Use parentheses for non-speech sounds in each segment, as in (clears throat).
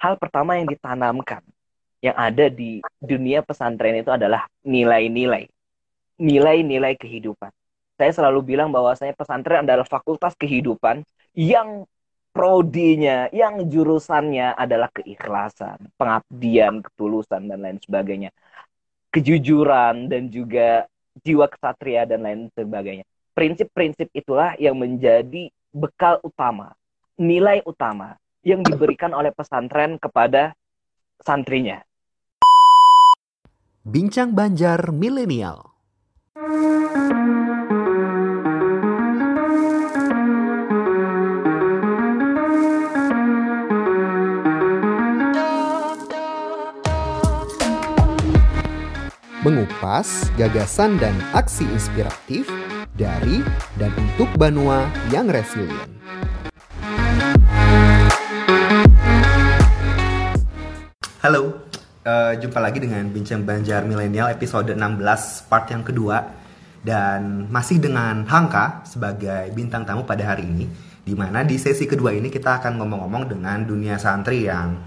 hal pertama yang ditanamkan yang ada di dunia pesantren itu adalah nilai-nilai. Nilai-nilai kehidupan. Saya selalu bilang bahwasanya pesantren adalah fakultas kehidupan yang prodinya, yang jurusannya adalah keikhlasan, pengabdian, ketulusan, dan lain sebagainya. Kejujuran dan juga jiwa kesatria dan lain sebagainya. Prinsip-prinsip itulah yang menjadi bekal utama, nilai utama yang diberikan oleh pesantren kepada santrinya. Bincang Banjar Milenial. Mengupas gagasan dan aksi inspiratif dari dan untuk Banua yang resilient. Halo, uh, jumpa lagi dengan Bincang Banjar Milenial episode 16 part yang kedua dan masih dengan Hangka sebagai bintang tamu pada hari ini di mana di sesi kedua ini kita akan ngomong-ngomong dengan dunia santri yang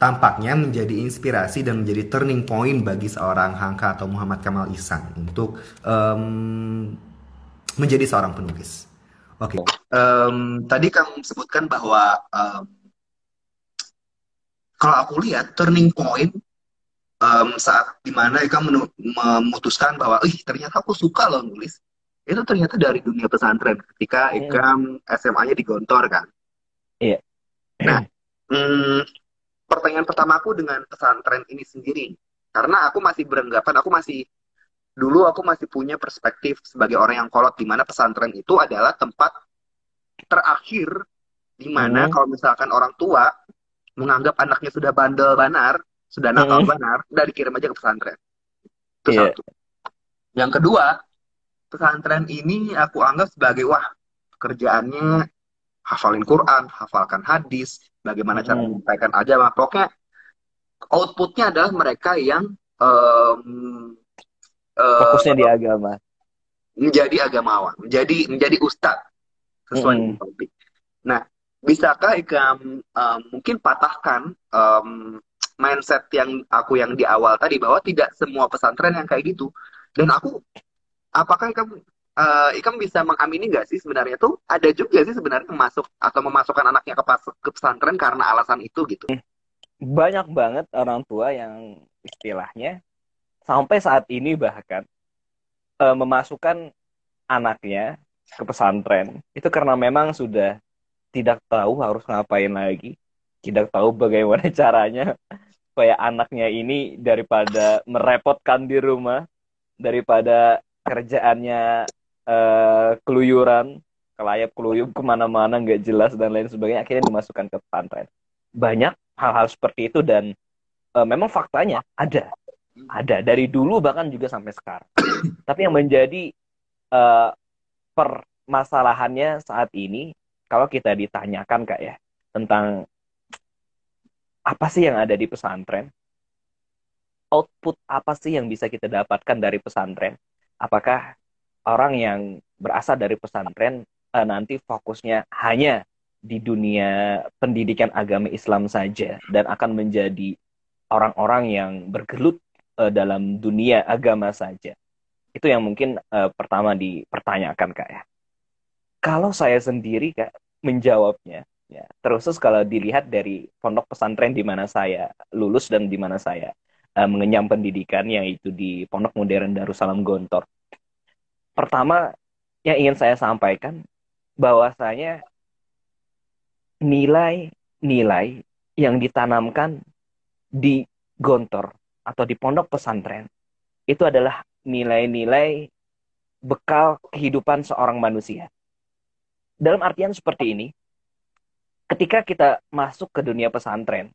tampaknya menjadi inspirasi dan menjadi turning point bagi seorang Hangka atau Muhammad Kamal Ihsan untuk um, menjadi seorang penulis. Oke, okay. um, tadi kamu sebutkan bahwa um, kalau aku lihat turning point um, saat di mana Eka memutuskan bahwa, ih ternyata aku suka loh nulis. Itu ternyata dari dunia pesantren ketika iya. Eka SMA-nya di Gontor kan. Iya. Nah, mm, pertanyaan pertama aku dengan pesantren ini sendiri karena aku masih beranggapan aku masih dulu aku masih punya perspektif sebagai orang yang kolot di mana pesantren itu adalah tempat terakhir di mana hmm. kalau misalkan orang tua menganggap anaknya sudah bandel banar sudah nakal hmm. banar udah dikirim aja ke pesantren itu yeah. satu yang kedua pesantren ini aku anggap sebagai wah kerjaannya hafalin Quran hafalkan hadis bagaimana cara hmm. menyampaikan agama pokoknya outputnya adalah mereka yang um, uh, fokusnya di agama menjadi agamawan menjadi menjadi ustadz sesuai hmm. topik nah bisakah ikam um, mungkin patahkan um, mindset yang aku yang di awal tadi bahwa tidak semua pesantren yang kayak gitu dan aku apakah ikam uh, Ikam bisa mengamini nggak sih sebenarnya tuh ada juga sih sebenarnya masuk atau memasukkan anaknya ke, pas, ke pesantren karena alasan itu gitu. Banyak banget orang tua yang istilahnya sampai saat ini bahkan uh, memasukkan anaknya ke pesantren itu karena memang sudah tidak tahu harus ngapain lagi, tidak tahu bagaimana (laughs) caranya supaya anaknya ini daripada merepotkan di rumah, daripada kerjaannya uh, keluyuran, kelayap keluyup ke mana-mana nggak jelas dan lain sebagainya akhirnya dimasukkan ke pesantren. Banyak hal-hal seperti itu dan uh, memang faktanya ada, ada dari dulu bahkan juga sampai sekarang. (coughs) Tapi yang menjadi uh, permasalahannya saat ini kalau kita ditanyakan kak ya tentang apa sih yang ada di pesantren, output apa sih yang bisa kita dapatkan dari pesantren? Apakah orang yang berasal dari pesantren uh, nanti fokusnya hanya di dunia pendidikan agama Islam saja dan akan menjadi orang-orang yang bergelut uh, dalam dunia agama saja. Itu yang mungkin uh, pertama dipertanyakan Kak ya. Kalau saya sendiri Kak menjawabnya ya, terus kalau dilihat dari pondok pesantren di mana saya lulus dan di mana saya uh, mengenyam pendidikan yaitu di Pondok Modern Darussalam Gontor pertama yang ingin saya sampaikan bahwasanya nilai-nilai yang ditanamkan di gontor atau di pondok pesantren itu adalah nilai-nilai bekal kehidupan seorang manusia. Dalam artian seperti ini, ketika kita masuk ke dunia pesantren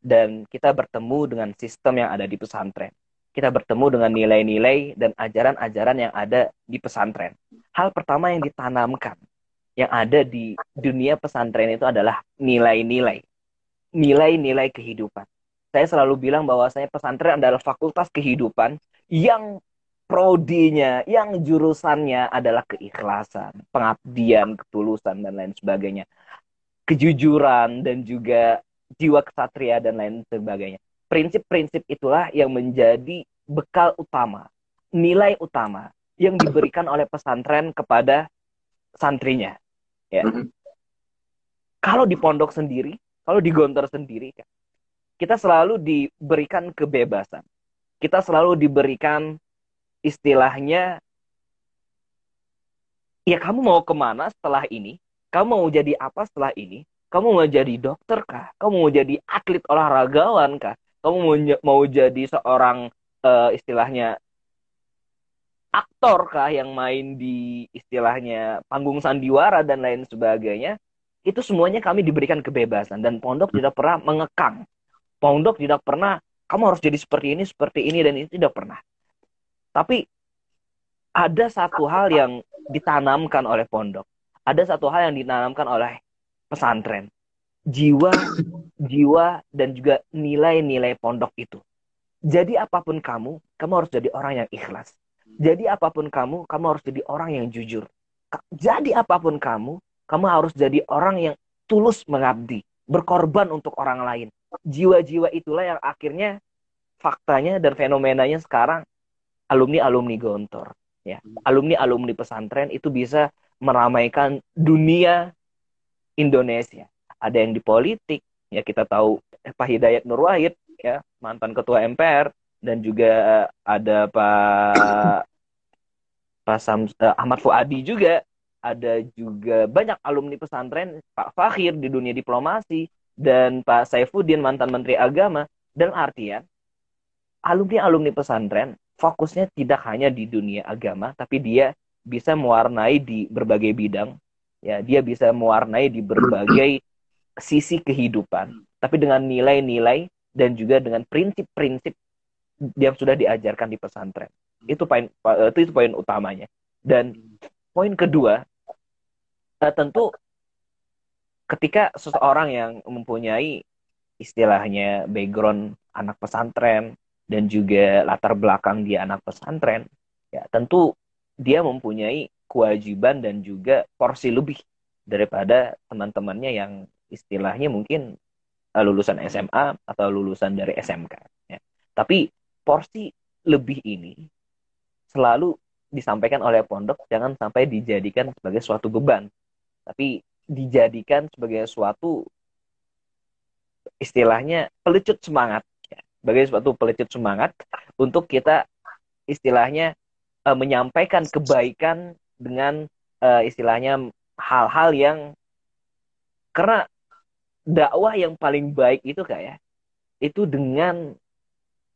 dan kita bertemu dengan sistem yang ada di pesantren, kita bertemu dengan nilai-nilai dan ajaran-ajaran yang ada di pesantren. Hal pertama yang ditanamkan yang ada di dunia pesantren itu adalah nilai-nilai. Nilai-nilai kehidupan. Saya selalu bilang bahwasanya pesantren adalah fakultas kehidupan yang prodinya, yang jurusannya adalah keikhlasan, pengabdian, ketulusan, dan lain sebagainya. Kejujuran dan juga jiwa kesatria dan lain sebagainya. Prinsip-prinsip itulah yang menjadi bekal utama, nilai utama yang diberikan oleh pesantren kepada santrinya. Ya. Mm-hmm. Kalau di pondok sendiri, kalau di gontor sendiri, kita selalu diberikan kebebasan. Kita selalu diberikan istilahnya, ya kamu mau ke mana setelah ini? Kamu mau jadi apa setelah ini? Kamu mau jadi dokter kah? Kamu mau jadi atlet olahragawan kah? Kamu mau mau jadi seorang uh, istilahnya aktor kah yang main di istilahnya panggung sandiwara dan lain sebagainya? Itu semuanya kami diberikan kebebasan dan pondok tidak pernah mengekang. Pondok tidak pernah kamu harus jadi seperti ini, seperti ini dan ini tidak pernah. Tapi ada satu hal yang ditanamkan oleh pondok ada satu hal yang ditanamkan oleh pesantren. Jiwa, jiwa dan juga nilai-nilai pondok itu. Jadi apa pun kamu, kamu harus jadi orang yang ikhlas. Jadi apa pun kamu, kamu harus jadi orang yang jujur. Jadi apa pun kamu, kamu harus jadi orang yang tulus mengabdi, berkorban untuk orang lain. Jiwa-jiwa itulah yang akhirnya faktanya dan fenomenanya sekarang alumni-alumni Gontor, ya. Alumni-alumni pesantren itu bisa meramaikan dunia Indonesia. Ada yang di politik, ya kita tahu Pak Hidayat Nur Wahid, ya mantan ketua MPR, dan juga ada Pak (coughs) Pak Sam, uh, Ahmad Fuadi juga, ada juga banyak alumni pesantren, Pak Fakhir di dunia diplomasi, dan Pak Saifuddin mantan Menteri Agama, dan artian alumni-alumni pesantren fokusnya tidak hanya di dunia agama, tapi dia bisa mewarnai di berbagai bidang. Ya dia bisa mewarnai di berbagai sisi kehidupan. Tapi dengan nilai-nilai dan juga dengan prinsip-prinsip yang sudah diajarkan di pesantren. Itu poin itu, itu poin utamanya. Dan poin kedua uh, tentu ketika seseorang yang mempunyai istilahnya background anak pesantren dan juga latar belakang dia anak pesantren ya tentu dia mempunyai kewajiban dan juga porsi lebih daripada teman-temannya yang istilahnya mungkin uh, lulusan SMA atau lulusan dari SMK. Ya. Tapi porsi lebih ini selalu disampaikan oleh pondok jangan sampai dijadikan sebagai suatu beban, tapi dijadikan sebagai suatu istilahnya pelecut semangat. Sebagai suatu pelecut semangat untuk kita istilahnya uh, menyampaikan kebaikan dengan uh, istilahnya hal-hal yang karena dakwah yang paling baik itu kayak itu dengan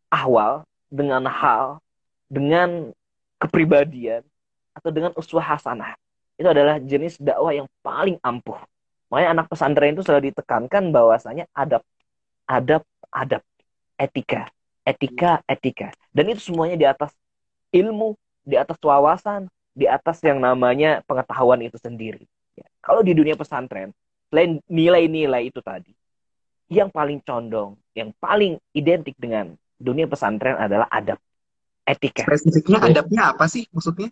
awal, dengan hal, dengan kepribadian atau dengan uswah hasanah. Itu adalah jenis dakwah yang paling ampuh. Makanya anak pesantren itu selalu ditekankan bahwasanya adab, adab, adab, etika, etika, etika. Dan itu semuanya di atas ilmu, di atas wawasan, di atas yang namanya pengetahuan itu sendiri. Ya. Kalau di dunia pesantren, selain nilai-nilai itu tadi, yang paling condong, yang paling identik dengan dunia pesantren adalah adab, etika. Spesifiknya adabnya apa sih maksudnya?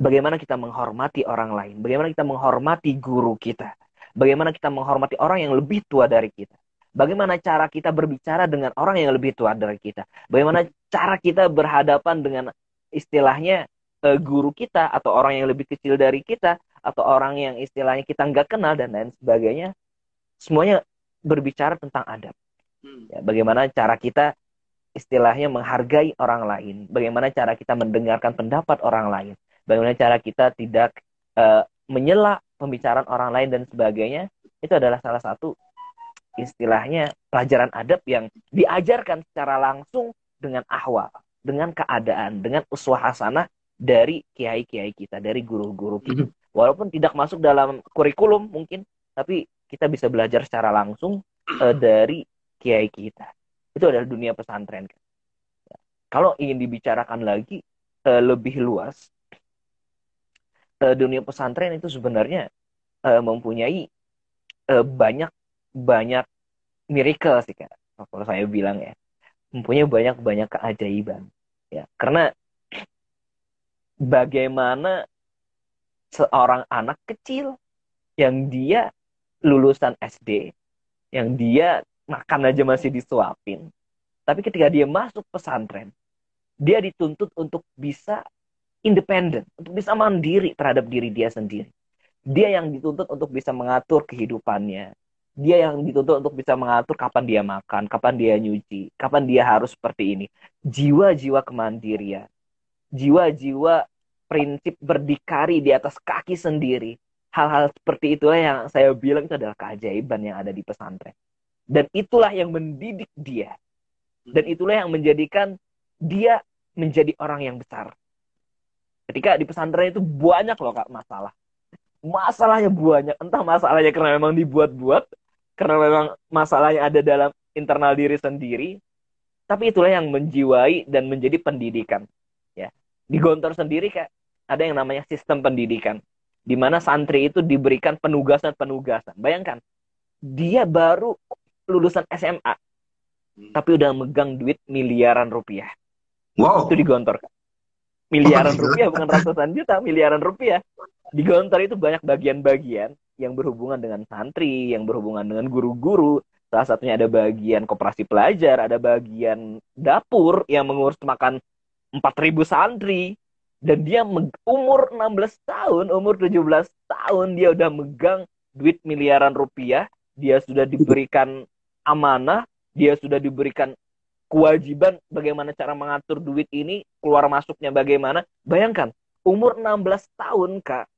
Bagaimana kita menghormati orang lain, bagaimana kita menghormati guru kita, bagaimana kita menghormati orang yang lebih tua dari kita. Bagaimana cara kita berbicara dengan orang yang lebih tua dari kita? Bagaimana cara kita berhadapan dengan istilahnya uh, guru kita atau orang yang lebih kecil dari kita atau orang yang istilahnya kita nggak kenal dan lain sebagainya? Semuanya berbicara tentang adab. Hmm. ya, bagaimana cara kita istilahnya menghargai orang lain? Bagaimana cara kita mendengarkan pendapat orang lain? Bagaimana cara kita tidak uh, menyela pembicaraan orang lain dan sebagainya? Itu adalah salah satu istilahnya pelajaran adab yang diajarkan secara langsung dengan ahwal dengan keadaan, dengan uswah hasanah dari kiai-kiai kita, dari guru-guru kita. -hmm. Walaupun tidak masuk dalam kurikulum mungkin, tapi kita bisa belajar secara langsung uh, dari kiai kita. Itu adalah dunia pesantren. Kalau ingin dibicarakan lagi uh, lebih luas, uh, dunia pesantren itu sebenarnya uh, mempunyai uh, banyak banyak miracle sih kak. Kalau saya bilang ya mempunyai banyak-banyak keajaiban. Ya, karena bagaimana seorang anak kecil yang dia lulusan SD, yang dia makan aja masih disuapin. Tapi ketika dia masuk pesantren, dia dituntut untuk bisa independen, untuk bisa mandiri terhadap diri dia sendiri. Dia yang dituntut untuk bisa mengatur kehidupannya. Dia yang dituntut untuk bisa mengatur kapan dia makan, kapan dia nyuci, kapan dia harus seperti ini. Jiwa-jiwa kemandirian, jiwa-jiwa prinsip berdikari di atas kaki sendiri. Hal-hal seperti itulah yang saya bilang itu adalah keajaiban yang ada di pesantren. Dan itulah yang mendidik dia. Dan itulah yang menjadikan dia menjadi orang yang besar. Ketika di pesantren itu banyak loh kak masalah. Masalahnya banyak. Entah masalahnya karena memang dibuat-buat. Karena memang masalahnya ada dalam internal diri sendiri. Tapi itulah yang menjiwai dan menjadi pendidikan. Ya, Di Gontor sendiri kak ada yang namanya sistem pendidikan. Di mana santri itu diberikan penugasan-penugasan. Bayangkan, dia baru lulusan SMA, hmm. tapi udah megang duit miliaran rupiah. Wow. Itu digontor. Miliaran oh, rupiah bukan ratusan juta, miliaran rupiah. Digontor itu banyak bagian-bagian yang berhubungan dengan santri, yang berhubungan dengan guru-guru. Salah satunya ada bagian koperasi pelajar, ada bagian dapur yang mengurus makan 4000 santri. Dan dia umur 16 tahun, umur 17 tahun dia udah megang duit miliaran rupiah. Dia sudah diberikan amanah, dia sudah diberikan kewajiban bagaimana cara mengatur duit ini, keluar masuknya bagaimana. Bayangkan, umur 16 tahun, Kak.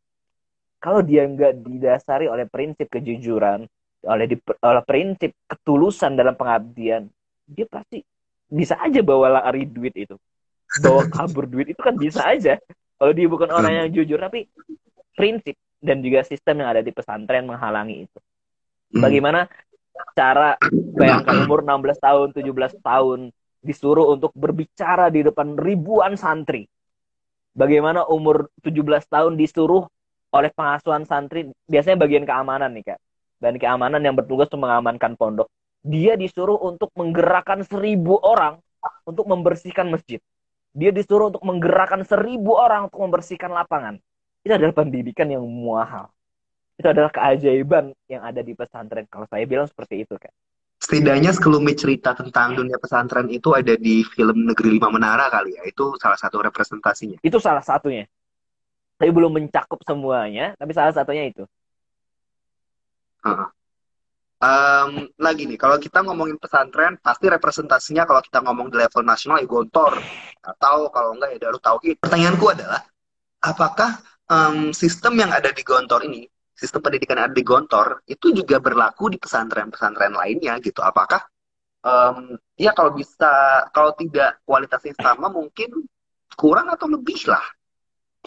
Kalau dia nggak didasari oleh prinsip kejujuran, oleh, di, oleh prinsip ketulusan dalam pengabdian, dia pasti bisa aja bawa lari duit itu. Bawa (laughs) kabur duit itu kan bisa aja. Kalau dia bukan orang yang jujur, tapi prinsip dan juga sistem yang ada di pesantren menghalangi itu. Hmm. Bagaimana cara bayangkan umur 16 tahun, 17 tahun disuruh untuk berbicara di depan ribuan santri. Bagaimana umur 17 tahun disuruh oleh pengasuhan santri, biasanya bagian keamanan nih Kak. Dan keamanan yang bertugas untuk mengamankan pondok. Dia disuruh untuk menggerakkan seribu orang untuk membersihkan masjid. Dia disuruh untuk menggerakkan seribu orang untuk membersihkan lapangan. Itu adalah pendidikan yang mahal itu adalah keajaiban yang ada di pesantren. Kalau saya bilang seperti itu, kan. Setidaknya sekelumit cerita tentang dunia pesantren itu ada di film Negeri Lima Menara kali ya. Itu salah satu representasinya. Itu salah satunya. Tapi belum mencakup semuanya, tapi salah satunya itu. Uh. Um, lagi nih, kalau kita ngomongin pesantren, pasti representasinya kalau kita ngomong di level nasional ya Gontor. Atau kalau enggak ya Darut Tauhid. Pertanyaanku adalah, apakah um, sistem yang ada di Gontor ini sistem pendidikan yang ada di Gontor itu juga berlaku di pesantren-pesantren lainnya gitu. Apakah um, ya kalau bisa kalau tidak kualitasnya sama mungkin kurang atau lebih lah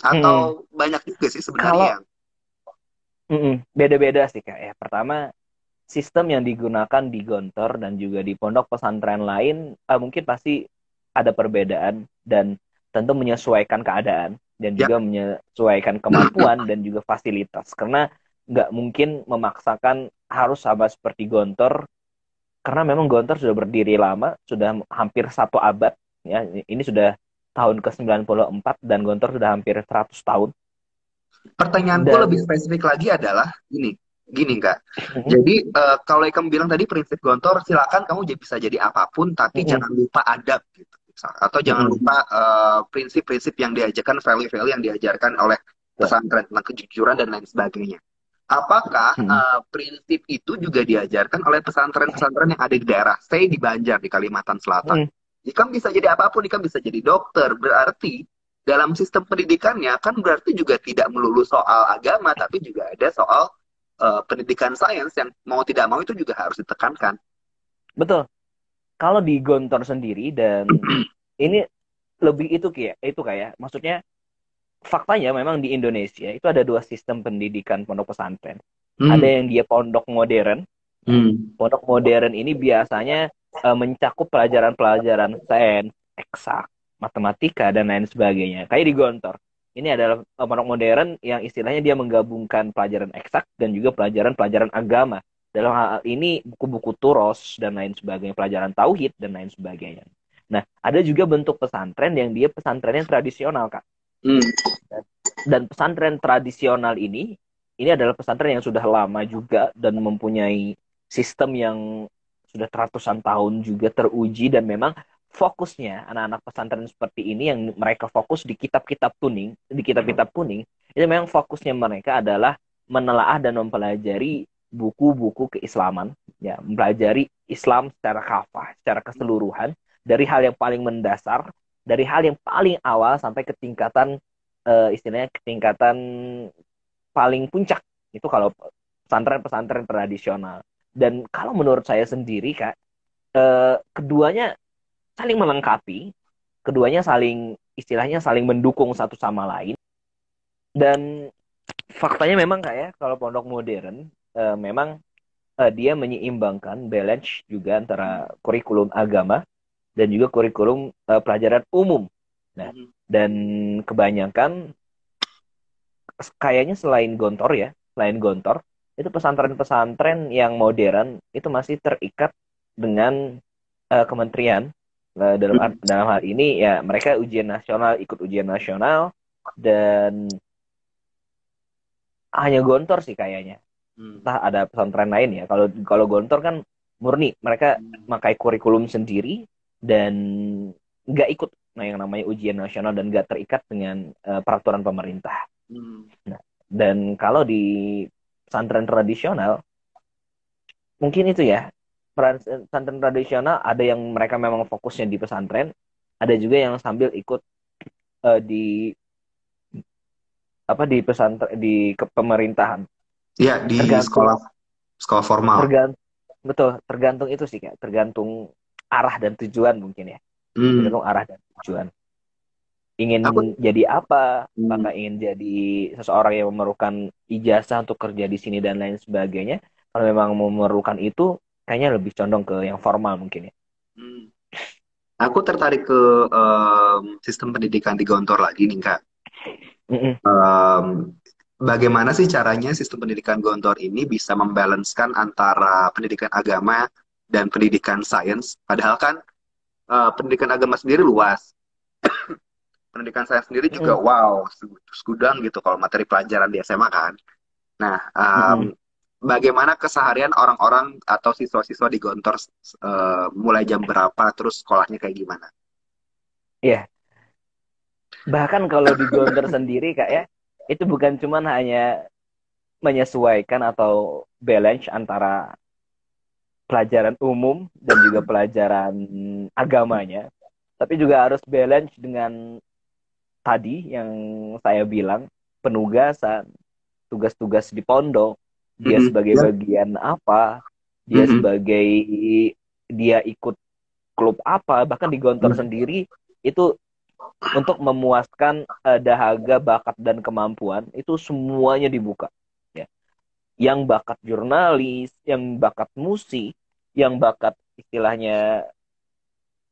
atau hmm. banyak juga sih sebenarnya. Kalau beda-beda sih kak ya. Pertama sistem yang digunakan di Gontor dan juga di pondok pesantren lain uh, mungkin pasti ada perbedaan dan tentu menyesuaikan keadaan dan ya. juga menyesuaikan kemampuan dan juga fasilitas karena nggak mungkin memaksakan harus sama seperti Gontor karena memang Gontor sudah berdiri lama, sudah hampir satu abad ya. Ini sudah tahun ke-94 dan Gontor sudah hampir 100 tahun. Pertanyaanku dan... lebih spesifik lagi adalah ini, gini kak. Mm-hmm. Jadi uh, kalau kamu bilang tadi prinsip Gontor, silakan kamu bisa jadi apa pun, tapi mm-hmm. jangan lupa adab gitu. Atau jangan mm-hmm. lupa uh, prinsip-prinsip yang diajarkan, value-value yang diajarkan oleh pesantren tentang kejujuran dan lain sebagainya. Apakah hmm. uh, prinsip itu juga diajarkan oleh pesantren-pesantren yang ada di daerah, saya di Banjar di Kalimantan Selatan? Hmm. Jika bisa jadi apa pun, jika bisa jadi dokter, berarti dalam sistem pendidikannya kan berarti juga tidak melulu soal agama, tapi juga ada soal uh, pendidikan sains yang mau tidak mau itu juga harus ditekankan. Betul. Kalau di Gontor sendiri dan (clears throat) ini lebih itu kayak itu kayak maksudnya faktanya memang di Indonesia itu ada dua sistem pendidikan pondok pesantren. Hmm. Ada yang dia pondok modern. Hmm. Pondok modern ini biasanya uh, mencakup pelajaran-pelajaran sains, eksak, matematika dan lain sebagainya. Kayak di Gontor. Ini adalah pondok modern yang istilahnya dia menggabungkan pelajaran eksak dan juga pelajaran-pelajaran agama. Dalam hal ini buku-buku turos dan lain sebagainya, pelajaran tauhid dan lain sebagainya. Nah, ada juga bentuk pesantren yang dia pesantren yang tradisional, Kak Hmm. Dan, pesantren tradisional ini, ini adalah pesantren yang sudah lama juga dan mempunyai sistem yang sudah ratusan tahun juga teruji dan memang fokusnya anak-anak pesantren seperti ini yang mereka fokus di kitab-kitab kuning, di kitab-kitab kuning, itu memang fokusnya mereka adalah menelaah dan mempelajari buku-buku keislaman, ya, mempelajari Islam secara kafah, secara keseluruhan, dari hal yang paling mendasar, dari hal yang paling awal sampai ke tingkatan uh, istilahnya ke tingkatan paling puncak itu kalau pesantren-pesantren tradisional. Dan kalau menurut saya sendiri kak, uh, keduanya saling melengkapi, keduanya saling istilahnya saling mendukung satu sama lain. Dan faktanya memang kayak kalau pondok modern uh, memang uh, dia menyeimbangkan balance juga antara kurikulum agama dan juga kurikulum uh, pelajaran umum. Nah, mm -hmm. dan kebanyakan kayaknya selain Gontor ya, selain Gontor, itu pesantren-pesantren yang modern itu masih terikat dengan uh, kementerian uh, dalam mm -hmm. dalam hal ini ya mereka ujian nasional ikut ujian nasional dan hanya Gontor sih kayaknya hmm. entah ada pesantren lain ya kalau kalau Gontor kan murni mereka hmm. makai kurikulum sendiri dan nggak ikut nah yang namanya ujian nasional dan nggak terikat dengan uh, peraturan pemerintah. Hmm. Nah, dan kalau di pesantren tradisional mungkin itu ya pesantren tradisional ada yang mereka memang fokusnya di pesantren, ada juga yang sambil ikut uh, di apa di pesantren di pemerintahan. Iya, di tergantung, sekolah sekolah formal. Tergantung, betul, tergantung itu sih kayak tergantung arah dan tujuan mungkin ya. Hmm. Tergantung arah dan tujuan. Ingin Aku... jadi apa? Hmm. Apakah ingin jadi seseorang yang memerlukan ijazah untuk kerja di sini dan lain sebagainya? Kalau memang memerlukan itu, kayaknya lebih condong ke yang formal mungkin ya. Hmm. Aku tertarik ke um, sistem pendidikan di Gontor lagi nih kak. Mm -mm. Um, bagaimana sih caranya sistem pendidikan Gontor ini bisa membalancekan antara pendidikan agama dan pendidikan sains? Padahal kan uh, pendidikan agama sendiri luas. Pendidikan sains sendiri juga mm. wow, segudang gitu kalau materi pelajaran di SMA kan. Nah, um, mm. bagaimana keseharian orang-orang atau siswa-siswa di Gontor uh, mulai jam berapa, terus sekolahnya kayak gimana? Iya. Yeah. Bahkan kalau di Gontor sendiri kak ya, itu bukan cuma hanya menyesuaikan atau balance antara pelajaran umum dan juga pelajaran agamanya, tapi juga harus balance dengan tadi yang saya bilang penugasan, tugas-tugas di pondok, dia mm-hmm. sebagai bagian apa, dia mm-hmm. sebagai dia ikut klub apa, bahkan di Gontor mm-hmm. sendiri itu untuk memuaskan uh, dahaga, bakat dan kemampuan itu semuanya dibuka. Ya. Yang bakat jurnalis, yang bakat musik, yang bakat istilahnya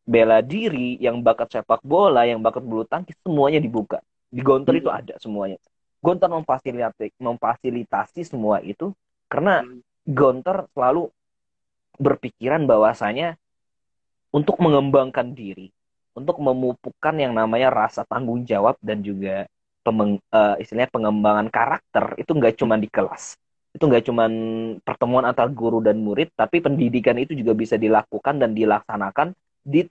bela diri, yang bakat sepak bola, yang bakat bulu tangkis semuanya dibuka. Di Gontor hmm. itu ada semuanya. Gontor memfasilitasi, memfasilitasi semua itu karena hmm. Gontor selalu berpikiran bahwasanya untuk mengembangkan diri untuk memupukkan yang namanya rasa tanggung jawab dan juga pemeng, uh, istilahnya pengembangan karakter itu nggak cuma di kelas itu nggak cuma pertemuan antar guru dan murid tapi pendidikan itu juga bisa dilakukan dan dilaksanakan di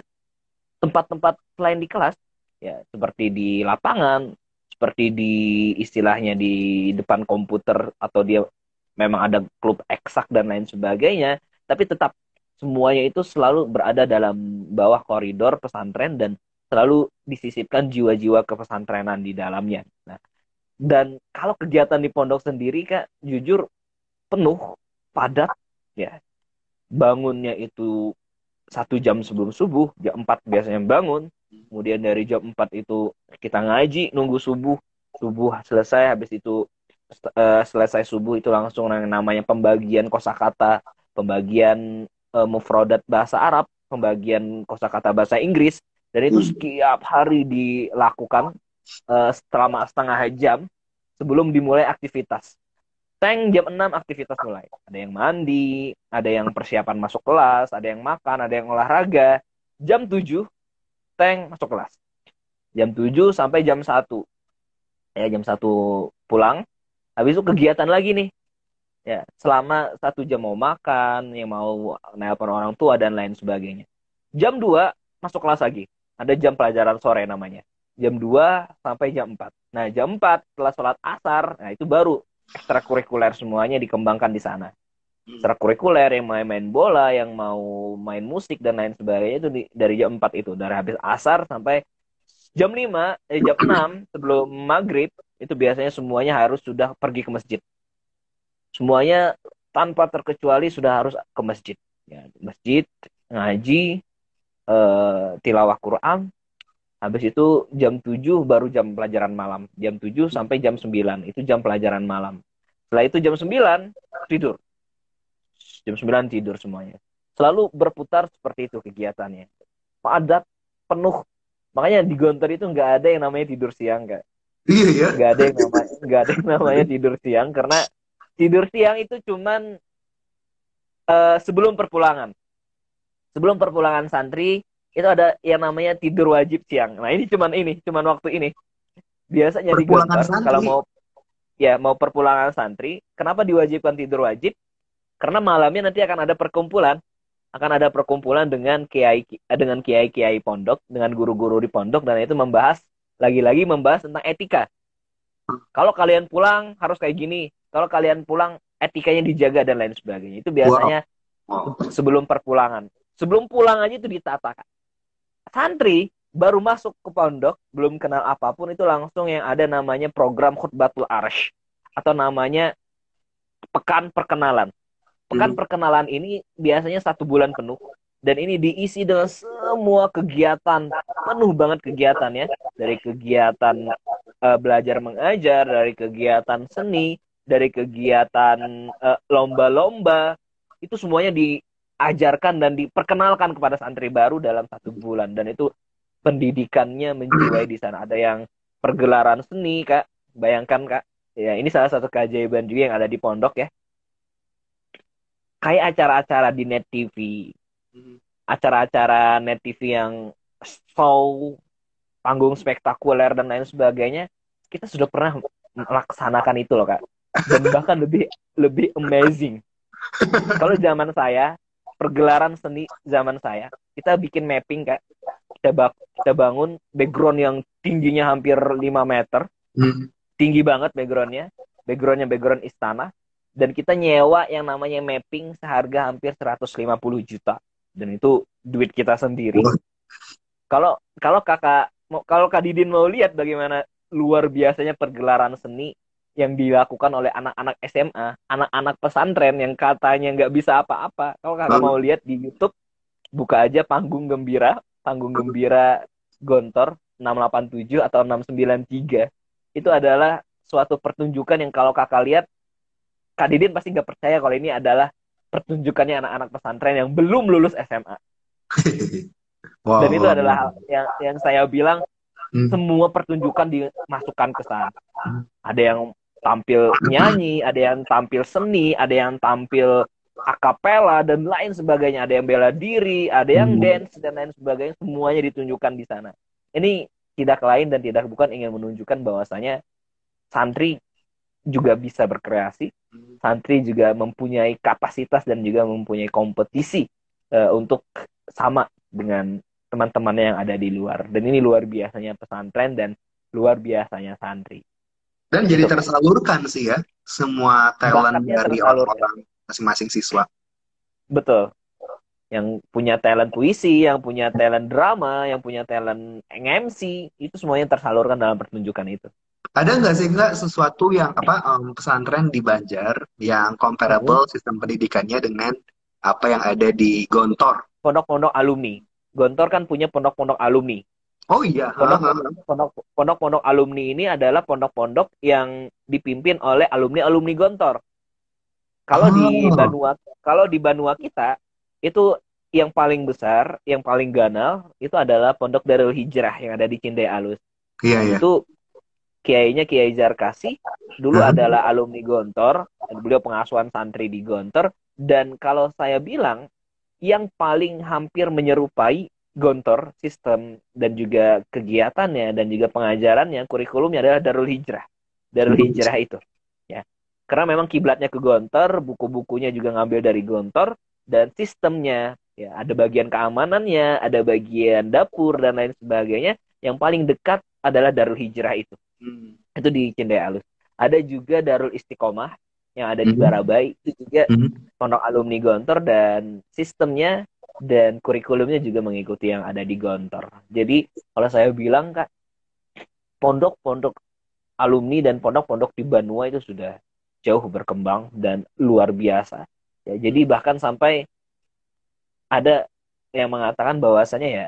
tempat-tempat selain di kelas ya seperti di lapangan seperti di istilahnya di depan komputer atau dia memang ada klub eksak dan lain sebagainya tapi tetap semuanya itu selalu berada dalam bawah koridor pesantren dan selalu disisipkan jiwa-jiwa kepesantrenan di dalamnya. Nah, dan kalau kegiatan di pondok sendiri kak jujur penuh padat ya bangunnya itu satu jam sebelum subuh jam 4 biasanya bangun. Kemudian dari jam 4 itu kita ngaji nunggu subuh. Subuh selesai habis itu uh, selesai subuh itu langsung namanya pembagian kosakata. Pembagian uh, mufrodat bahasa Arab, pembagian kosakata bahasa Inggris, dan itu setiap hari dilakukan uh, selama setengah jam sebelum dimulai aktivitas. Teng jam 6 aktivitas mulai. Ada yang mandi, ada yang persiapan masuk kelas, ada yang makan, ada yang olahraga. Jam 7, Teng masuk kelas. Jam 7 sampai jam 1. Ya, jam 1 pulang. Habis itu kegiatan lagi nih. ya selama satu jam mau makan yang mau nelpon orang tua dan lain sebagainya jam 2 masuk kelas lagi ada jam pelajaran sore namanya jam 2 sampai jam 4 nah jam 4 setelah sholat asar nah itu baru ekstrakurikuler semuanya dikembangkan di sana. Hmm. ekstrakurikuler yang main main bola yang mau main musik dan lain sebagainya itu di, dari jam 4 itu. Dari habis asar sampai jam 5 eh, jam 6 sebelum maghrib itu biasanya semuanya harus sudah pergi ke masjid. Semuanya tanpa terkecuali sudah harus ke masjid. Ya masjid ngaji eh, tilawah Quran habis itu jam 7 baru jam pelajaran malam. Jam 7 sampai jam 9 itu jam pelajaran malam. Setelah itu jam 9 tidur. Jam 9 tidur semuanya. Selalu berputar seperti itu kegiatannya. Padat penuh. Makanya di Gontor itu nggak ada yang namanya tidur siang kak Iya ya. nggak ada yang namanya nggak ada yang namanya tidur siang karena tidur siang itu cuman eh, sebelum perpulangan. Sebelum perpulangan santri itu ada yang namanya tidur wajib siang. Nah ini cuman ini cuman waktu ini. Biasanya di Perpulangan Gontor santri. kalau mau ya mau perpulangan santri kenapa diwajibkan tidur wajib? Karena malamnya nanti akan ada perkumpulan. Akan ada perkumpulan dengan kiai dengan kiai kiai pondok dengan guru-guru di pondok dan itu membahas lagi-lagi membahas tentang etika. Kalau kalian pulang harus kayak gini. Kalau kalian pulang etikanya dijaga dan lain sebagainya. Itu biasanya Wow. sebelum perpulangan. Sebelum pulang aja itu ditata Kak. Santri baru masuk ke pondok belum kenal apa pun itu langsung yang ada namanya program khutbatul arsh atau namanya pekan perkenalan pekan Hmm. perkenalan ini biasanya satu bulan penuh dan ini diisi dengan semua kegiatan penuh banget kegiatannya dari kegiatan eh, belajar mengajar dari kegiatan seni dari kegiatan eh, lomba-lomba itu semuanya diajarkan dan diperkenalkan kepada santri baru dalam satu bulan. Dan itu pendidikannya menjiwai di sana. Ada yang pergelaran seni kak. Bayangkan kak. Ya ini salah satu keajaiban juga yang ada di pondok ya. Kayak acara-acara di net TV Hmm. acara-acara net TV yang show panggung spektakuler dan lain sebagainya kita sudah pernah melaksanakan itu loh kak. Dan bahkan lebih lebih amazing. Kalau zaman saya pergelaran seni zaman saya kita bikin mapping kak. Kita bak kita bangun background yang tingginya hampir 5 meter. Hmm. tinggi banget backgroundnya. Backgroundnya background istana. Dan kita nyewa yang namanya mapping seharga hampir 150 juta. Dan itu duit kita sendiri. Kalau kalau kakak mau kalau kak Didin mau lihat bagaimana luar biasanya pergelaran seni yang dilakukan oleh anak-anak SMA anak-anak pesantren yang katanya nggak bisa apa-apa kalau kakak mau lihat di YouTube buka aja panggung gembira panggung gembira Gontor 687 atau 693 itu adalah suatu pertunjukan yang kalau kakak lihat Kak Didin pasti nggak percaya kalau ini adalah pertunjukannya anak-anak pesantren yang belum lulus SMA (laughs) Wow. dan itu adalah hal yang yang saya bilang Hmm. semua pertunjukan dimasukkan ke sana Hmm. ada yang tampil nyanyi ada yang tampil seni ada yang tampil akapela dan lain sebagainya. Ada yang bela diri ada yang Hmm. dance dan lain sebagainya. Semuanya ditunjukkan di sana. Ini tidak lain dan tidak bukan ingin menunjukkan bahwasanya santri juga bisa berkreasi santri juga mempunyai kapasitas dan juga mempunyai kompetisi eh, untuk sama dengan teman-temannya yang ada di luar. Dan ini luar biasanya pesantren dan luar biasanya santri Dan jadi tersalurkan sih ya semua talent Bakatnya dari orang-orang masing-masing siswa. betul. Yang punya talent puisi yang punya talent drama yang punya talent MC itu semuanya tersalurkan dalam pertunjukan itu. Ada nggak sih nggak sesuatu yang apa em, pesantren di Banjar yang comparable sistem pendidikannya dengan apa yang ada di Gontor? pondok-pondok alumni. Gontor kan punya pondok-pondok alumni Oh iya. Pondok pondok-pondok alumni ini adalah pondok-pondok yang dipimpin oleh alumni-alumni Gontor. Kalau di Oh. Banua, kalau di Banua kita itu yang paling besar, yang paling ganal itu adalah Pondok Darul Hijrah yang ada di Cindai Alus. Iya iya. Itu kiainya Kiai Zarkasi dulu Hah? adalah alumni Gontor, dan beliau pengasuhan santri di Gontor dan kalau saya bilang yang paling hampir menyerupai Gontor sistem dan juga kegiatannya dan juga pengajarannya kurikulumnya adalah Darul Hijrah. Darul Hmm. Hijrah itu ya. karena memang kiblatnya ke Gontor, buku-bukunya juga ngambil dari Gontor dan sistemnya ya ada bagian keamanannya, ada bagian dapur dan lain sebagainya. Yang paling dekat adalah Darul Hijrah itu. Hmm. Itu di Cendai Alus. Ada juga Darul Istiqomah yang ada di hmm. Barabai itu juga hmm. pondok alumni Gontor dan sistemnya dan kurikulumnya juga mengikuti yang ada di Gontor. Jadi kalau saya bilang kak, pondok-pondok alumni dan pondok-pondok di Banua itu sudah jauh berkembang dan luar biasa. Ya, jadi bahkan sampai ada yang mengatakan bahwasanya ya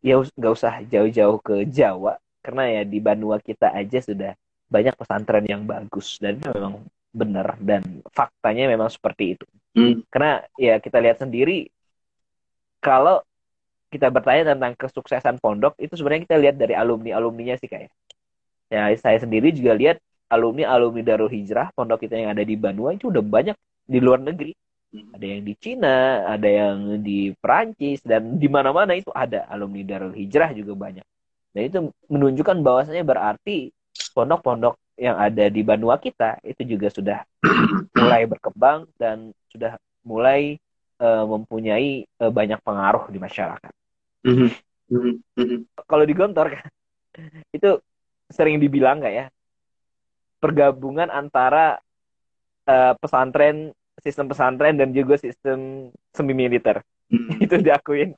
ya nggak usah jauh-jauh ke Jawa karena ya di Banua kita aja sudah banyak pesantren yang bagus dan itu memang benar dan faktanya memang seperti itu. Hmm. Karena ya kita lihat sendiri kalau kita bertanya tentang kesuksesan pondok itu sebenarnya kita lihat dari alumni alumninya sih kayak. Ya saya sendiri juga lihat alumni alumni Darul Hijrah pondok kita yang ada di Banua itu udah banyak di luar negeri. Hmm. Ada yang di Cina, ada yang di Perancis dan di mana-mana itu ada alumni Darul Hijrah juga banyak. Dan itu menunjukkan bahwasanya berarti pondok-pondok yang ada di Banua kita itu juga sudah mulai berkembang dan sudah mulai uh, mempunyai uh, banyak pengaruh di masyarakat. Mm -hmm. Kalau di Gontor kan (laughs) itu sering dibilang nggak ya? Pergabungan antara uh, pesantren sistem pesantren dan juga sistem semi militer. (laughs) Itu diakuin.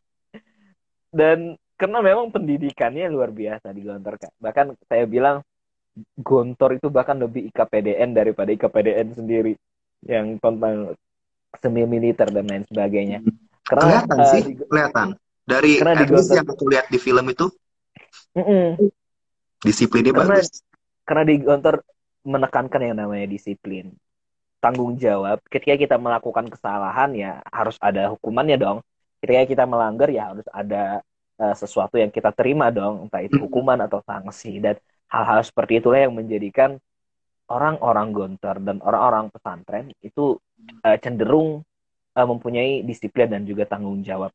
Dan karena memang pendidikannya luar biasa di Gontor kak. Bahkan saya bilang Gontor itu bahkan lebih IKPDN daripada IKPDN sendiri yang tentang semi militer dan lain sebagainya. Karena, kelihatan uh, sih, di, kelihatan. Dari karena yang aku lihat di film itu, mm -mm. disiplinnya karena, bagus. Karena di Gontor menekankan yang namanya disiplin, tanggung jawab. Ketika kita melakukan kesalahan ya harus ada hukumannya dong. Ketika kita melanggar ya harus ada uh, sesuatu yang kita terima dong, entah itu hukuman atau sanksi. Dan hal-hal seperti itulah yang menjadikan orang-orang gontor dan orang-orang pesantren itu uh, cenderung uh, mempunyai disiplin dan juga tanggung jawab.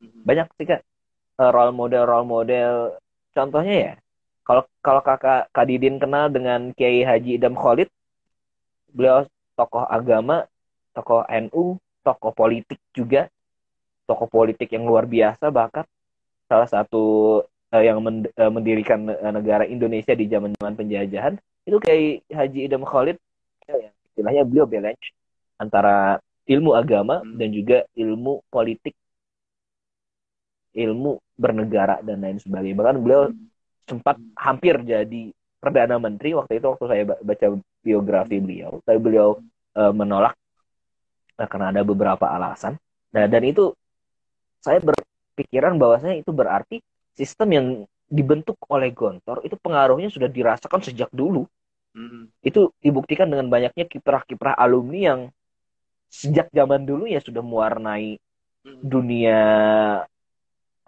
Banyak sih kak uh, role model role model. Contohnya ya kalau kalau kakak Kadidin kenal dengan Kiai Haji Idam Khalid beliau tokoh agama tokoh NU tokoh politik juga tokoh politik yang luar biasa bahkan. Salah satu uh, yang mendirikan negara Indonesia di zaman zaman penjajahan itu kayak Haji Idam Khalid ya, istilahnya beliau balance antara ilmu agama hmm. dan juga ilmu politik ilmu bernegara dan lain sebagainya bahkan beliau hmm. sempat hampir jadi perdana menteri waktu itu waktu saya baca biografi beliau tapi beliau uh, menolak uh, karena ada beberapa alasan nah dan itu saya berpikiran bahwasanya itu berarti sistem yang dibentuk oleh Gontor itu pengaruhnya sudah dirasakan sejak dulu. Hmm. Itu dibuktikan dengan banyaknya kiprah-kiprah alumni yang sejak zaman dulu ya sudah mewarnai hmm. dunia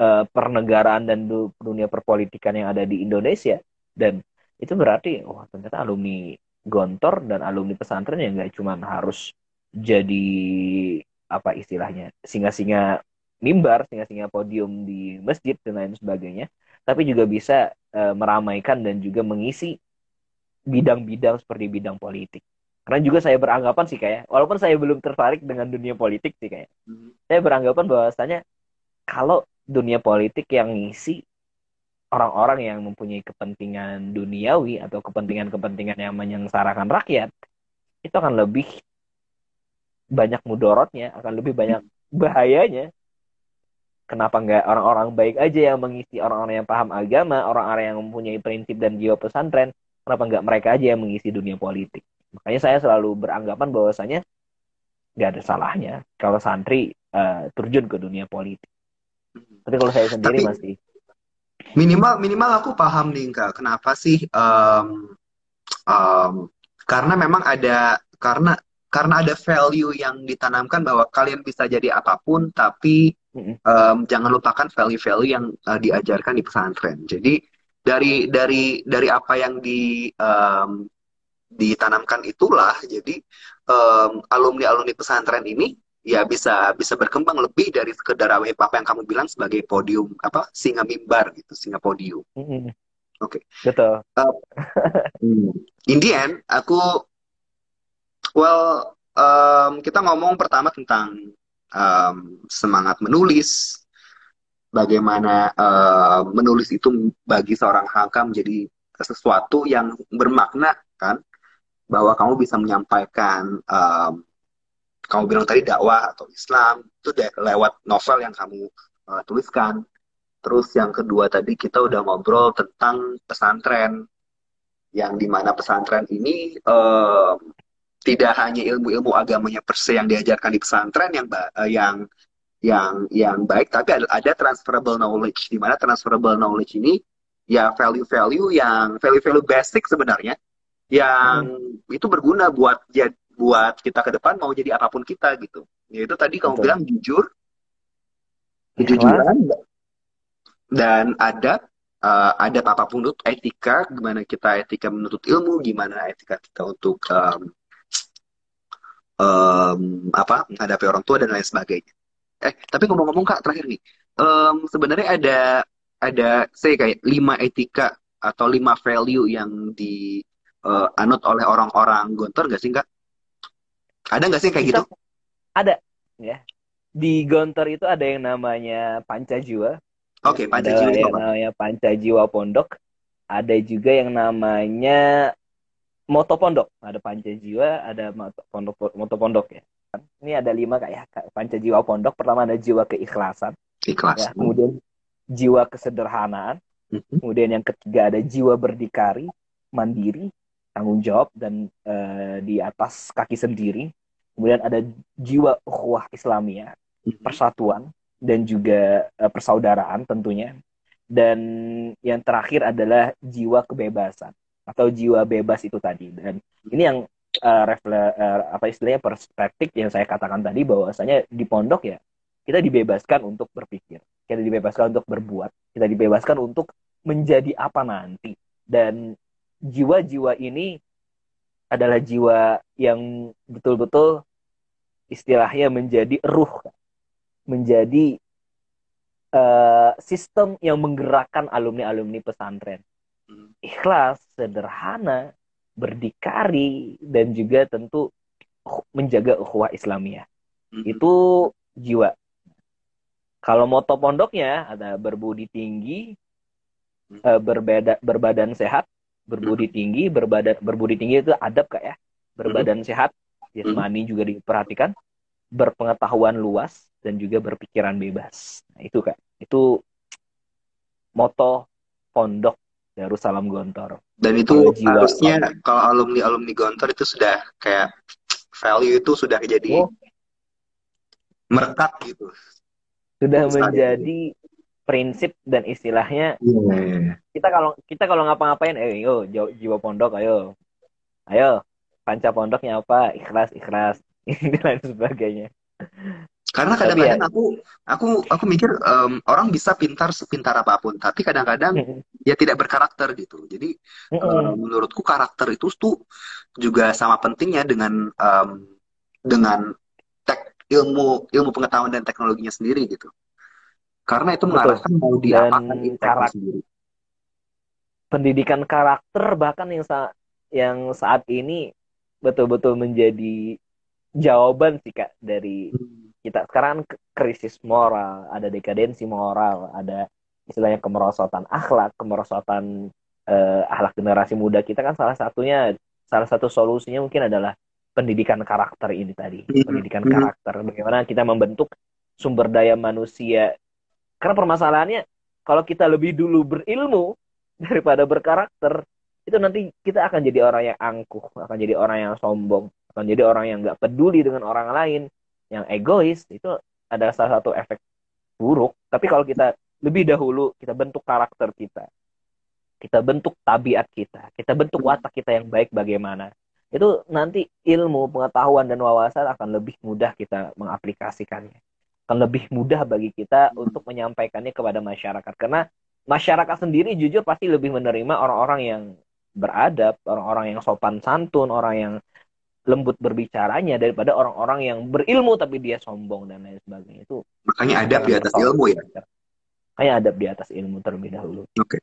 uh, pernegaraan dan dunia perpolitikan yang ada di Indonesia dan itu berarti wah ternyata alumni Gontor dan alumni pesantren yang nggak cuma harus jadi apa istilahnya singa-singa mimbar, singa-singa podium di masjid dan lain sebagainya, tapi juga bisa uh, meramaikan dan juga mengisi bidang-bidang seperti bidang politik. Karena juga saya beranggapan sih kayak, walaupun saya belum tertarik dengan dunia politik sih kayak, hmm. saya beranggapan bahwasanya kalau dunia politik yang ngisi orang-orang yang mempunyai kepentingan duniawi atau kepentingan-kepentingan yang menyengsarakan rakyat, itu akan lebih banyak mudorotnya, akan lebih banyak bahayanya kenapa nggak orang-orang baik aja yang mengisi orang-orang yang paham agama, orang-orang yang mempunyai prinsip dan jiwa pesantren, kenapa nggak mereka aja yang mengisi dunia politik? Makanya saya selalu beranggapan bahwasanya nggak ada salahnya kalau santri uh, terjun ke dunia politik. Tapi kalau saya sendiri Tapi, masih minimal minimal aku paham nih kak, kenapa sih? Um, um, karena memang ada karena karena ada value yang ditanamkan bahwa kalian bisa jadi apa pun, tapi um, jangan lupakan value-value yang uh, diajarkan di pesantren. Jadi dari dari dari apa yang di um, ditanamkan itulah, jadi um, alumni alumni pesantren ini ya bisa bisa berkembang lebih dari sekedar apa yang kamu bilang sebagai podium apa singa mimbar gitu, singa podium. Mm-hmm. Oke. Okay. Betul. Uh, (laughs) in the end, aku Well, um, kita ngomong pertama tentang um, semangat menulis, bagaimana uh, menulis itu bagi seorang Haka menjadi sesuatu yang bermakna kan, bahwa kamu bisa menyampaikan um, kamu bilang tadi dakwah atau Islam itu lewat novel yang kamu uh, tuliskan. Terus yang kedua tadi kita udah ngobrol tentang pesantren yang di mana pesantren ini uh, tidak hanya ilmu-ilmu agamanya perse yang diajarkan di pesantren yang uh, yang yang yang baik, tapi ada, ada transferable knowledge di mana transferable knowledge ini ya value-value yang value-value basic sebenarnya yang hmm. itu berguna buat buat kita ke depan mau jadi apa pun kita gitu. Yaitu tadi kamu Betul. bilang jujur, kejujuran, dan adab uh, adab apa pun itu etika gimana kita etika menuntut ilmu gimana etika kita untuk um, um, apa menghadapi orang tua dan lain sebagainya. Eh tapi ngomong-ngomong kak terakhir nih. Um, sebenarnya ada ada saya kayak lima etika atau lima value yang di uh, anut oleh orang-orang gontor gak sih kak? Ada nggak sih kayak gitu? Ada. Ya. Di gontor itu ada yang namanya pancajiwa Oke, okay, Pancajiwa ada yang namanya Pancajiwa Pondok. Ada juga yang namanya Moto Pondok. Ada Pancajiwa, ada Moto Pondok, Moto Pondok ya. Ini ada lima kayak ya, Pancajiwa Pondok. Pertama ada jiwa keikhlasan. Ikhlas. Ya, kemudian jiwa kesederhanaan. Mm-hmm. Kemudian yang ketiga ada jiwa berdikari, mandiri, tanggung jawab dan uh, di atas kaki sendiri. Kemudian ada jiwa ukhuwah Islamiyah, mm-hmm. persatuan dan juga uh, persaudaraan tentunya. Dan yang terakhir adalah jiwa kebebasan atau jiwa bebas itu tadi. Dan ini yang uh, refle uh, apa istilahnya perspektif yang saya katakan tadi bahwasanya di pondok ya kita dibebaskan untuk berpikir, kita dibebaskan untuk berbuat, kita dibebaskan untuk menjadi apa nanti. Dan jiwa-jiwa ini adalah jiwa yang betul-betul istilahnya menjadi ruh menjadi uh, sistem yang menggerakkan alumni-alumni pesantren. Ikhlas, sederhana, berdikari, dan juga tentu menjaga ukhuwah Islamiyah. Hmm. Itu jiwa. Kalau moto pondoknya ada berbudi tinggi, uh, berbeda, berbadan sehat, berbudi tinggi, berbadan berbudi tinggi itu adab kak ya, berbadan sehat, jasmani juga diperhatikan, berpengetahuan luas, dan juga berpikiran bebas. Nah, itu kak, itu moto pondok Darussalam Gontor. Dan itu jiwa harusnya kalau alumni alumni Gontor itu sudah kayak value itu sudah jadi oh. merekat gitu. Sudah menjadi prinsip dan istilahnya yeah. kita kalau kita kalau ngapa-ngapain, eh yo jiwa pondok, ayo, ayo panca pondoknya apa, ikhlas ikhlas, (laughs) dan lain sebagainya. Karena kadang-kadang ya. aku aku aku mikir um, orang bisa pintar sepintar apa pun, tapi kadang-kadang mm-hmm. ya tidak berkarakter gitu. Jadi mm-hmm. um, menurutku karakter itu tuh juga sama pentingnya dengan um, dengan tek ilmu ilmu pengetahuan dan teknologinya sendiri gitu. Karena itu mengarahkan mau diapakan karakter sendiri. Pendidikan karakter bahkan yang sa yang saat ini betul-betul menjadi jawaban sih kak dari hmm kita sekarang krisis moral, ada dekadensi moral, ada istilahnya kemerosotan akhlak, kemerosotan uh, akhlak generasi muda kita kan salah satunya salah satu solusinya mungkin adalah pendidikan karakter ini tadi, mm-hmm. pendidikan mm-hmm. karakter. Bagaimana kita membentuk sumber daya manusia. Karena permasalahannya kalau kita lebih dulu berilmu (laughs) daripada berkarakter, itu nanti kita akan jadi orang yang angkuh, akan jadi orang yang sombong, akan jadi orang yang nggak peduli dengan orang lain, yang egois itu adalah salah satu efek buruk. Tapi kalau kita lebih dahulu kita bentuk karakter kita, kita bentuk tabiat kita, kita bentuk watak kita yang baik bagaimana, itu nanti ilmu, pengetahuan dan wawasan akan lebih mudah kita mengaplikasikannya. Akan lebih mudah bagi kita untuk menyampaikannya kepada masyarakat. Karena masyarakat sendiri jujur pasti lebih menerima orang-orang yang beradab, orang-orang yang sopan santun, orang yang lembut berbicaranya daripada orang-orang yang berilmu tapi dia sombong dan lain sebagainya itu makanya ada di atas ilmu ya kayak ada di atas ilmu terlebih dahulu oke okay.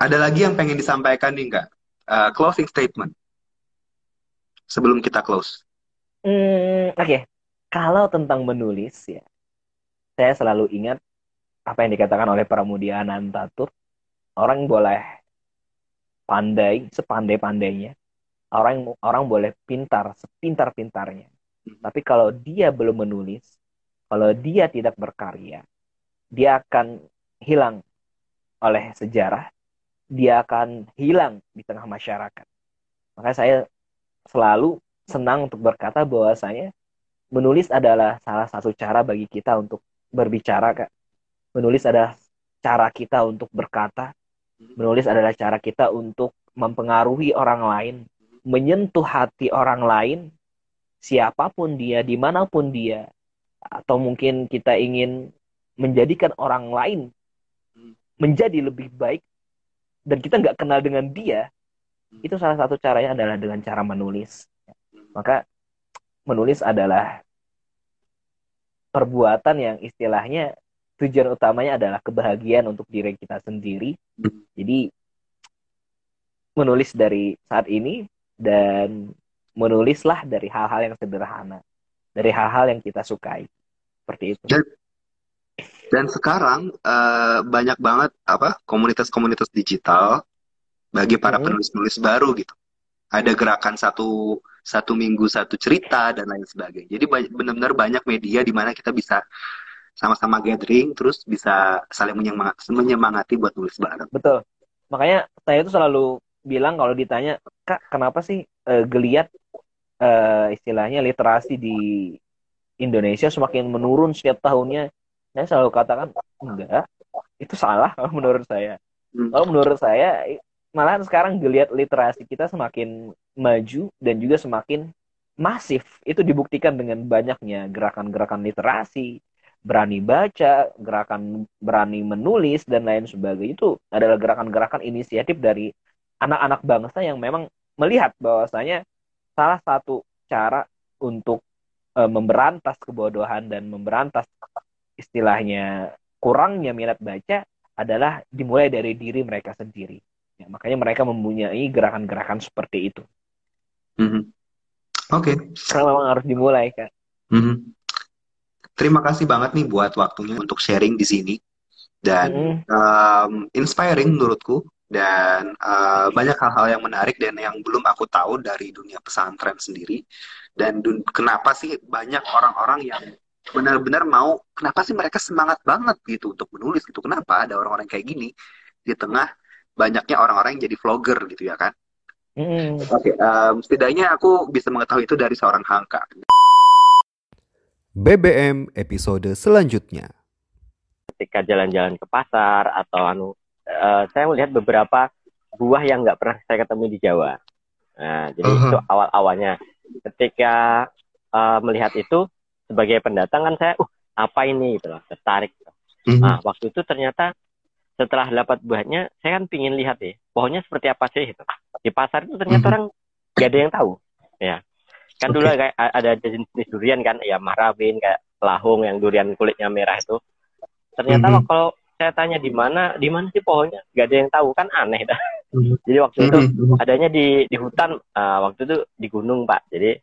ada lagi yang pengen disampaikan nih enggak uh, closing statement sebelum kita close? Hmm, Oke, okay. kalau tentang menulis ya, saya selalu ingat apa yang dikatakan oleh Pramudia Anantatur. Orang boleh pandai sepandai-pandainya, orang orang boleh pintar sepintar-pintarnya. Hmm. Tapi kalau dia belum menulis, kalau dia tidak berkarya, dia akan hilang oleh sejarah, dia akan hilang di tengah masyarakat. Maka saya selalu senang untuk berkata bahwasanya menulis adalah salah satu cara bagi kita untuk berbicara, Kak. Menulis adalah cara kita untuk berkata. Menulis adalah cara kita untuk mempengaruhi orang lain, menyentuh hati orang lain, siapa pun dia, di mana pun dia, atau mungkin kita ingin menjadikan orang lain menjadi lebih baik dan kita nggak kenal dengan dia, itu salah satu caranya adalah dengan cara menulis. Maka menulis adalah perbuatan yang istilahnya tujuan utamanya adalah kebahagiaan untuk diri kita sendiri. Jadi menulis dari saat ini dan menulislah dari hal-hal yang sederhana, dari hal-hal yang kita sukai. Seperti itu. Dan, dan sekarang uh, banyak banget apa komunitas-komunitas digital bagi para hmm. penulis-penulis baru gitu. Ada gerakan satu satu minggu satu cerita dan lain sebagainya. Jadi benar-benar banyak media di mana kita bisa sama-sama gathering terus bisa saling menyemangati, menyemangati buat nulis bareng. Betul. Makanya saya itu selalu bilang kalau ditanya, "Kak, kenapa sih uh, geliat uh, istilahnya literasi di Indonesia semakin menurun setiap tahunnya?" Saya selalu katakan, "Enggak, itu salah menurut saya." Hmm. Kalau menurut saya malahan sekarang geliat literasi kita semakin maju dan juga semakin masif. Itu dibuktikan dengan banyaknya gerakan-gerakan literasi, berani baca, gerakan berani menulis dan lain sebagainya itu adalah gerakan-gerakan inisiatif dari anak-anak bangsa yang memang melihat bahwasanya salah satu cara untuk e, memberantas kebodohan dan memberantas istilahnya kurangnya minat baca adalah dimulai dari diri mereka sendiri. Ya, makanya mereka mempunyai gerakan-gerakan seperti itu. Mm-hmm. Oke. Okay. Karena memang harus dimulai kan. Mm-hmm. Terima kasih banget nih buat waktunya untuk sharing di sini dan mm-hmm. um, inspiring menurutku dan uh, banyak hal-hal yang menarik dan yang belum aku tahu dari dunia pesantren sendiri dan dun- kenapa sih banyak orang-orang yang benar-benar mau kenapa sih mereka semangat banget gitu untuk menulis gitu kenapa ada orang-orang kayak gini di tengah banyaknya orang-orang yang jadi vlogger gitu ya kan. Mm. Oke, okay, um, setidaknya aku bisa mengetahui itu dari seorang Hangka. BBM episode selanjutnya. Ketika jalan-jalan ke pasar atau anu, uh, saya melihat beberapa buah yang nggak pernah saya ketemu di Jawa. Nah, jadi uh -huh. itu awal-awalnya. Ketika uh, melihat itu sebagai pendatang kan saya, uh apa ini gitu loh, tertarik. Uh -huh. Nah, waktu itu ternyata setelah dapat buahnya saya kan pingin lihat ya pohonnya seperti apa sih gitu. di pasar itu ternyata mm -hmm. orang gak ada yang tahu ya kan okay. dulu kayak ada jenis durian kan ya marabin kayak lahung yang durian kulitnya merah itu ternyata mm -hmm. kalau saya tanya di mana? Di mana sih pohonnya? Gak ada yang tahu. Kan aneh dah. -hmm. jadi waktu itu mm -hmm. adanya di di hutan. Uh, waktu itu di gunung pak. Jadi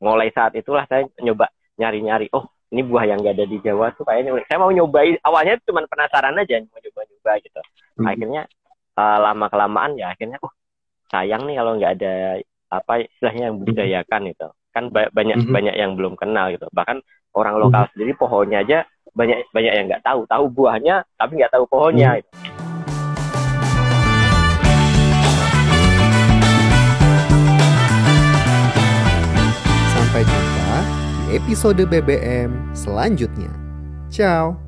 mulai saat itulah saya nyoba nyari-nyari oh ini buah yang gak ada di Jawa tuh kayaknya saya mau nyobain. Awalnya cuma penasaran aja mau nyoba-nyoba gitu. Hmm. akhirnya uh, lama kelamaan ya akhirnya oh sayang nih kalau nggak ada apa istilahnya yang budidayakan gitu. Kan ba banyak banyak yang belum kenal gitu. Bahkan orang lokal sendiri pohonnya aja banyak banyak yang nggak tahu tahu buahnya tapi nggak tahu pohonnya hmm. gitu. Sampai jumpa episode BBM selanjutnya. Ciao.